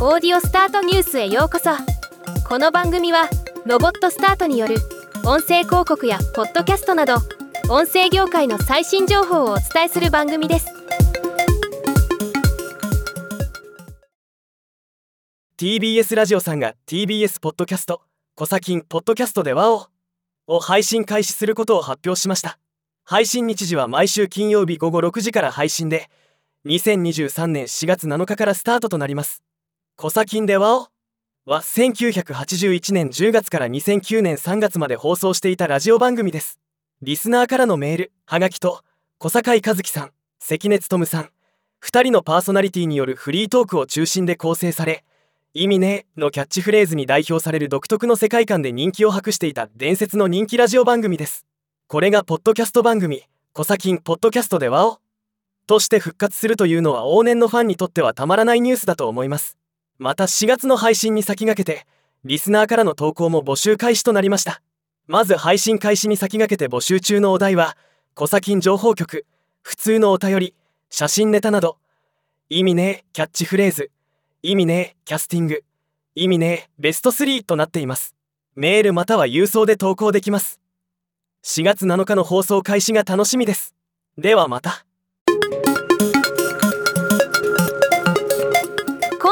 オーディオスタートニュースへようこそ。この番組はロボットスタートによる音声広告やポッドキャストなど音声業界の最新情報をお伝えする番組です。TBS ラジオさんが TBS ポッドキャスト「コサキンポッドキャストでワオ!」を配信開始することを発表しました。配信日時は毎週金曜日午後6時から配信で2023年4月7日からスタートとなります。コサキンでワオは1981年10月から2009年3月まで放送していたラジオ番組ですリスナーからのメールはがきと小坂井和樹さん関根勤さん2人のパーソナリティによるフリートークを中心で構成され意味ねえのキャッチフレーズに代表される独特の世界観で人気を博していた伝説の人気ラジオ番組ですこれがポッドキャスト番組「コサキンポッドキャストでワオ!」として復活するというのは往年のファンにとってはたまらないニュースだと思いますまた4月の配信に先駆けてリスナーからの投稿も募集開始となりました。まず配信開始に先駆けて募集中のお題は「コサキン情報局」「普通のお便り」「写真ネタ」など。意味ねえキャッチフレーズ。意味ねえキャスティング。意味ねえベスト3となっています。メールまたは郵送で投稿できます。4月7日の放送開始が楽しみです。ではまた。